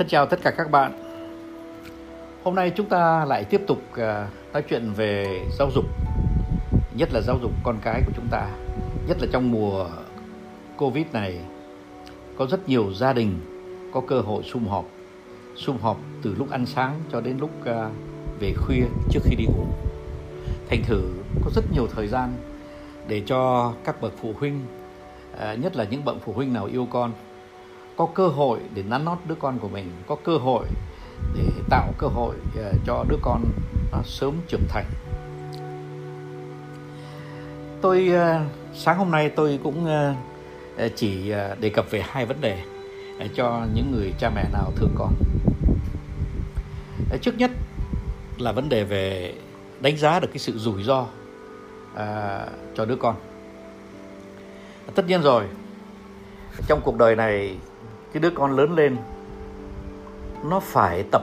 Thân chào tất cả các bạn. Hôm nay chúng ta lại tiếp tục à, nói chuyện về giáo dục, nhất là giáo dục con cái của chúng ta, nhất là trong mùa Covid này có rất nhiều gia đình có cơ hội sum họp, sum họp từ lúc ăn sáng cho đến lúc à, về khuya trước khi đi ngủ. Thành thử có rất nhiều thời gian để cho các bậc phụ huynh, à, nhất là những bậc phụ huynh nào yêu con có cơ hội để nắn nót đứa con của mình, có cơ hội để tạo cơ hội ờ, cho đứa con nó sớm trưởng thành. Tôi ờ, sáng hôm nay tôi cũng ờ, chỉ đề cập về hai vấn đề cho những người cha mẹ nào thương con. Trước nhất là vấn đề về đánh giá được cái sự rủi ro cho đứa con. Tất nhiên rồi, trong cuộc đời này cái đứa con lớn lên nó phải tập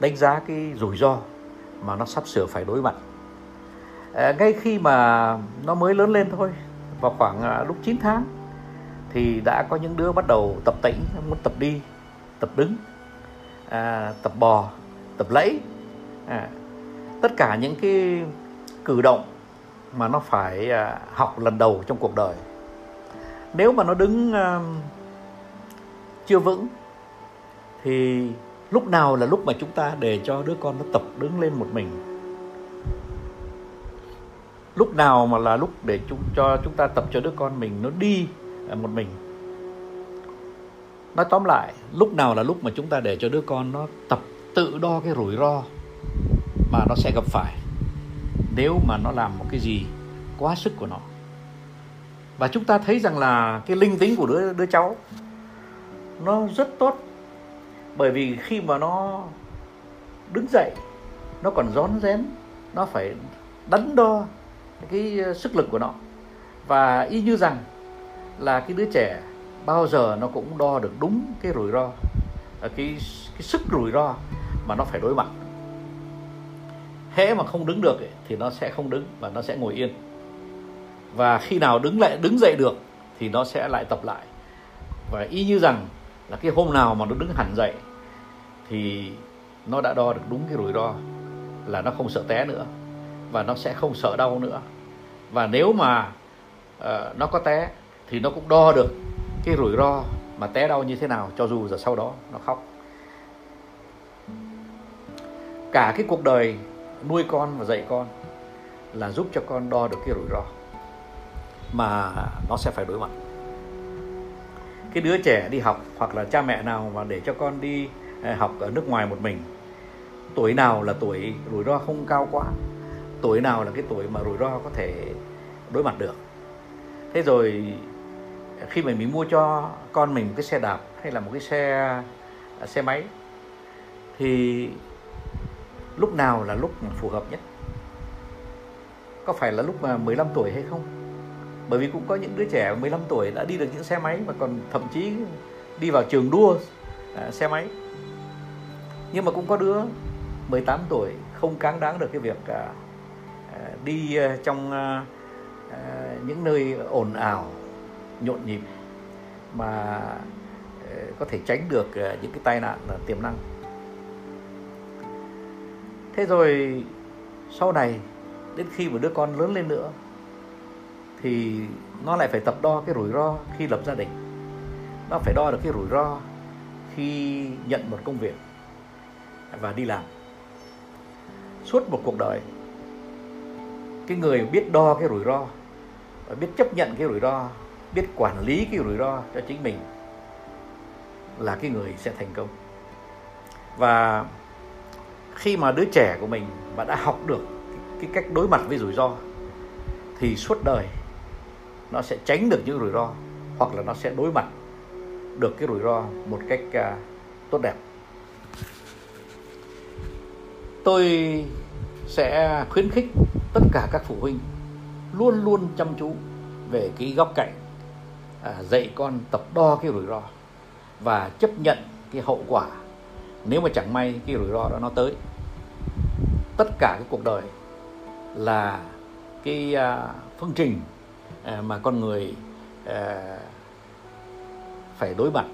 đánh giá cái rủi ro mà nó sắp sửa phải đối mặt. À, ngay khi mà nó mới lớn lên thôi vào khoảng à, lúc 9 tháng thì đã có những đứa bắt đầu tập tĩnh muốn tập đi tập đứng à, tập bò tập lẫy. À, tất cả những cái cử động mà nó phải à, học lần đầu trong cuộc đời. Nếu mà nó đứng à, chưa vững, thì lúc nào là lúc mà chúng ta để cho đứa con nó tập đứng lên một mình? Lúc nào mà là lúc để chúng, cho chúng ta tập cho đứa con mình nó đi à, một mình? Nói tóm lại, lúc nào là lúc mà chúng ta để cho đứa con nó tập tự đo cái rủi ro mà nó sẽ gặp phải nếu mà nó làm một cái gì quá sức của nó? Và chúng ta thấy rằng là cái linh tính của đứa đứa cháu nó rất tốt. Bởi vì khi mà nó đứng dậy nó còn rón rén nó phải đắn đo cái ờ, sức lực của nó. Và y như rằng là cái đứa trẻ bao giờ nó cũng đo được đúng cái rủi ro ờ, cái cái sức rủi ro mà nó phải đối mặt. Hễ mà không đứng được ấy, thì nó sẽ không đứng và nó sẽ ngồi yên. Và khi nào đứng lại đứng dậy được thì nó sẽ lại tập lại. Và y như rằng là cái hôm nào mà nó đứng hẳn dậy thì nó đã đo được đúng cái rủi ro là nó không sợ té nữa và nó sẽ không sợ đau nữa. Và nếu mà uh, nó có té thì nó cũng đo được cái rủi ro mà té đau như thế nào cho dù giờ sau đó nó khóc. Cả cái cuộc đời nuôi con và dạy con là giúp cho con đo được cái rủi ro mà nó sẽ phải đối mặt cái đứa trẻ đi học hoặc là cha mẹ nào mà để cho con đi à, học ở nước ngoài một mình, tuổi nào là tuổi rủi ro không cao quá, tuổi nào là cái tuổi mà rủi ro có thể đối mặt được. Thế rồi à, khi mà mình mua cho con mình cái xe đạp hay là một cái xe à, xe máy, thì lúc nào là lúc phù hợp nhất? Có phải là lúc mà 15 tuổi hay không? Bởi vì cũng có những đứa trẻ 15 tuổi đã đi được những xe máy mà còn thậm chí đi vào trường đua à, xe máy. Nhưng mà cũng có đứa 18 tuổi không cáng đáng được cái việc à, à đi à, trong à, à, những nơi ồn ào nhộn nhịp mà à, có thể tránh được những cái tai nạn tiềm năng. Thế rồi sau này đến khi một đứa con lớn lên nữa thì nó lại phải tập đo cái rủi ro khi lập gia đình. Nó phải đo được cái rủi ro khi nhận một công việc và đi làm. Suốt một cuộc đời, cái người biết đo cái rủi ro và biết chấp nhận cái rủi ro, biết quản lý cái rủi ro cho chính mình là cái người sẽ thành công. Và khi mà đứa trẻ của mình mà đã học được cái cách đối mặt với rủi ro, thì suốt đời nó sẽ tránh được những rủi ro hoặc là nó sẽ đối mặt được cái rủi ro một cách uh, tốt đẹp. Tôi sẽ khuyến khích tất cả các phụ huynh luôn luôn chăm chú về cái góc cạnh à, dạy con tập đo cái rủi ro và chấp nhận cái hậu quả. Nếu mà chẳng may cái rủi ro đó nó tới tất cả cái cuộc đời là cái à, phương trình À, mà con người à, phải đối mặt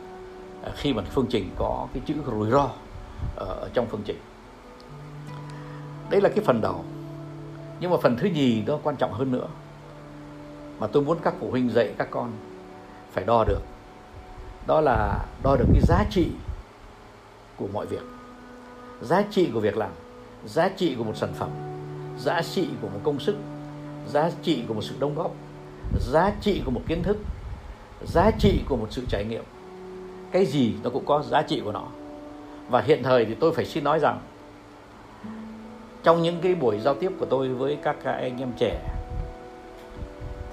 à, khi mà phương trình có cái chữ rủi ro ờ, ở trong phương trình. Đấy là cái phần đầu. Nhưng mà phần thứ nhì đó quan trọng hơn nữa. Mà tôi muốn các phụ huynh dạy các con phải đo được. Đó là đo được cái giá trị của mọi việc. Giá trị của việc làm, giá trị của một sản phẩm, giá trị của một công sức, giá trị của một sự đóng góp giá trị của một kiến thức, giá trị của một sự trải nghiệm. Cái gì nó cũng có giá trị của nó. Và hiện thời thì tôi phải xin nói rằng, trong những cái buổi giao tiếp của tôi với các anh em trẻ,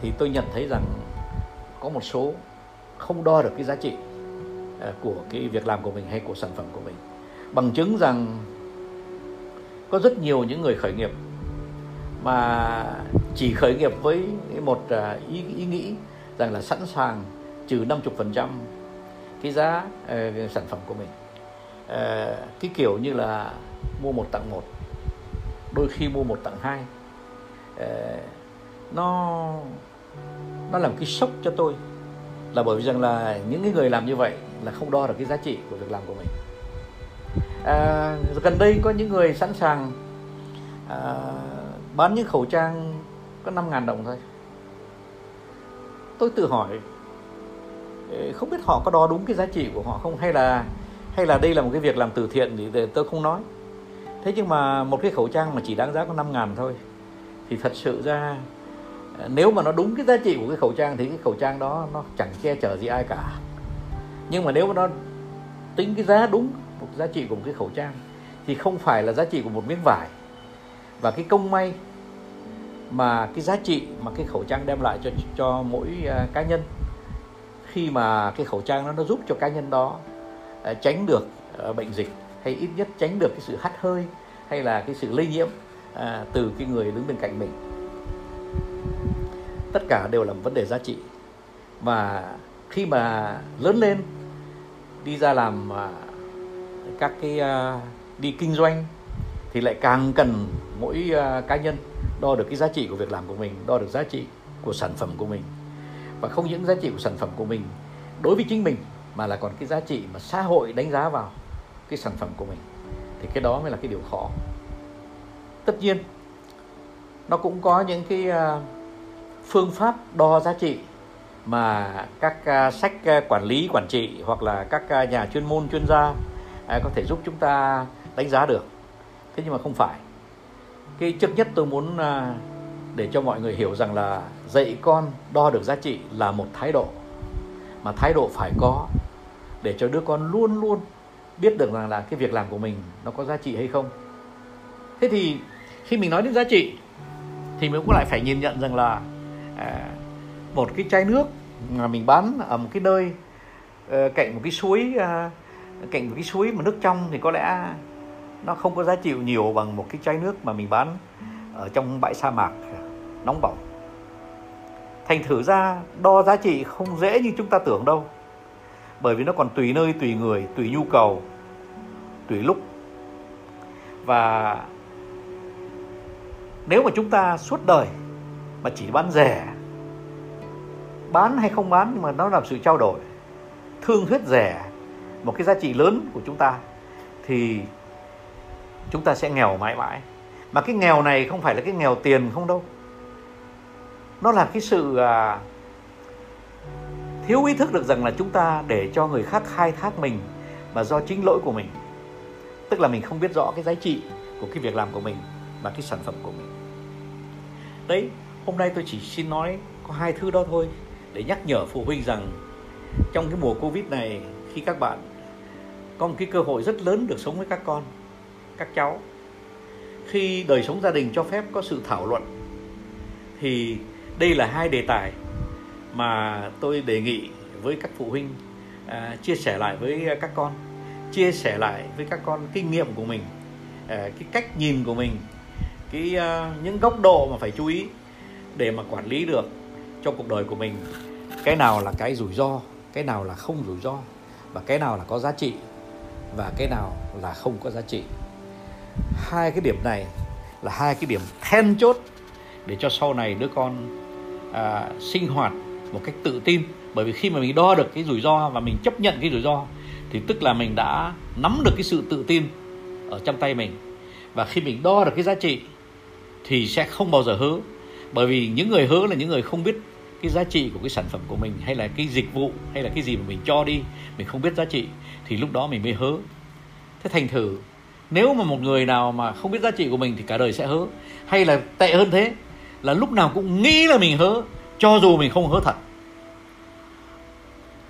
thì tôi nhận thấy rằng có một số không đo được cái giá trị à, của cái việc làm của mình hay của sản phẩm của mình. Bằng chứng rằng có rất nhiều những người khởi nghiệp mà chỉ khởi nghiệp với một à, ý, ý nghĩ rằng là sẵn sàng trừ 50% cái giá uh, sản phẩm của mình. Uh, cái kiểu như là mua một tặng một đôi khi mua một tặng hai uh, nó nó làm cái sốc cho tôi. Là bởi vì rằng là những cái người làm như vậy là không đo được cái giá trị của việc làm của mình. À, gần đây có những người sẵn sàng à, bán những khẩu trang có 5.000 đồng thôi. Tôi tự hỏi không biết họ có đo đúng cái giá trị của họ không? Hay là hay là đây là một cái việc làm từ thiện thì tôi không nói? Thế nhưng mà một cái khẩu trang mà chỉ đáng giá có 5 ngàn thôi, thì thật sự ra ờ, nếu mà nó đúng cái giá trị của cái khẩu trang thì cái khẩu trang đó nó chẳng che chở gì ai cả. Nhưng mà nếu mà nó tính cái giá đúng một giá trị của một cái khẩu trang thì không phải là giá trị của một miếng vải và cái công may mà cái giá trị mà cái khẩu trang đem lại cho cho mỗi uh, cá nhân khi mà cái khẩu trang nó nó giúp cho cá nhân đó uh, tránh được uh, bệnh dịch hay ít nhất tránh được cái sự hắt hơi hay là cái sự lây nhiễm uh, từ cái người đứng bên cạnh mình. Tất cả đều là một vấn đề giá trị. Và khi mà lớn lên đi ra làm uh, các cái uh, đi kinh doanh thì lại càng cần mỗi à, cá nhân đo được cái giá trị của việc làm của mình, đo được giá trị của sản phẩm của mình. Và không những giá trị của sản phẩm của mình đối với chính mình, mà là còn cái giá trị mà xã hội đánh giá vào cái sản phẩm của mình. Thì cái đó mới là cái điều khó. Tất nhiên, nó cũng có những cái à, phương pháp đo giá trị mà các à, sách quản lý, quản trị hoặc là các nhà chuyên môn, chuyên gia có thể giúp chúng ta đánh giá được thế nhưng mà không phải. Cái trước nhất tôi muốn à, để cho mọi người hiểu rằng là dạy con đo được giá trị là một thái độ. Mà thái độ phải có để cho đứa con luôn luôn biết được rằng là cái việc làm của mình nó có giá trị hay không. Thế thì khi mình nói đến giá trị thì mình cũng lại phải nhìn nhận rằng là à, một cái chai nước mà mình bán ở một cái nơi ờ, cạnh một cái suối à, cạnh một cái suối mà nước trong thì có lẽ nó không có giá trị nhiều bằng một cái chai nước mà mình bán ở trong bãi sa mạc nóng bỏng. Thành thử ra, đo giá trị không dễ như chúng ta tưởng đâu. Bởi vì nó còn tùy nơi, tùy người, tùy nhu cầu, tùy lúc. Và nếu mà chúng ta suốt đời mà chỉ bán rẻ, bán hay không bán nhưng mà nó làm sự trao đổi, thương thuyết rẻ một cái giá trị lớn của chúng ta, thì chúng ta sẽ nghèo mãi mãi. Mà cái nghèo này không phải là cái nghèo tiền không đâu. Nó là cái sự à, thiếu ý thức được rằng là chúng ta để cho người khác khai thác mình mà do chính lỗi của mình. Tức là mình không biết rõ cái giá trị của cái việc làm của mình và cái sản phẩm của mình. Đấy hôm nay tôi chỉ xin nói có hai thứ đó thôi để nhắc nhở phụ huynh rằng trong cái mùa covid này khi các bạn có một cái cơ hội rất lớn được sống với các con các cháu. Khi đời sống gia đình cho phép có sự thảo luận thì đây là hai đề tài mà tôi đề nghị với các phụ huynh à, chia sẻ lại với các con chia sẻ lại với các con kinh nghiệm của mình à, cái cách nhìn của mình cái à, những góc độ mà phải chú ý để mà quản lý được cho cuộc đời của mình. Cái nào là cái rủi ro cái nào là không rủi ro và cái nào là có giá trị và cái nào là không có giá trị hai cái điểm này là hai cái điểm then chốt để cho sau này đứa con à, sinh hoạt một cách tự tin. Bởi vì khi mà mình đo được cái rủi ro và mình chấp nhận cái rủi ro thì tức là mình đã nắm được cái sự tự tin ở trong tay mình. Và khi mình đo được cái giá trị thì sẽ không bao giờ hứa bởi vì những người hứa là những người không biết cái giá trị của cái sản phẩm của mình hay là cái dịch vụ hay là cái gì mà mình cho đi mình không biết giá trị thì lúc đó mình mới hứa thế thành thử nếu mà một người nào mà không biết giá trị của mình thì cả đời sẽ hớ. Hay là tệ hơn thế là lúc nào cũng nghĩ là mình hớ cho dù mình không hớ thật.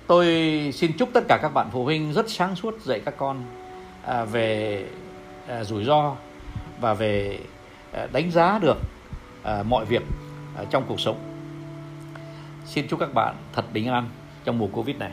Tôi xin chúc tất cả các bạn phụ huynh rất sáng suốt dạy các con à, về à, rủi ro và về à, đánh giá được à, mọi việc à, trong cuộc sống. Xin chúc các bạn thật bình an trong mùa covid này.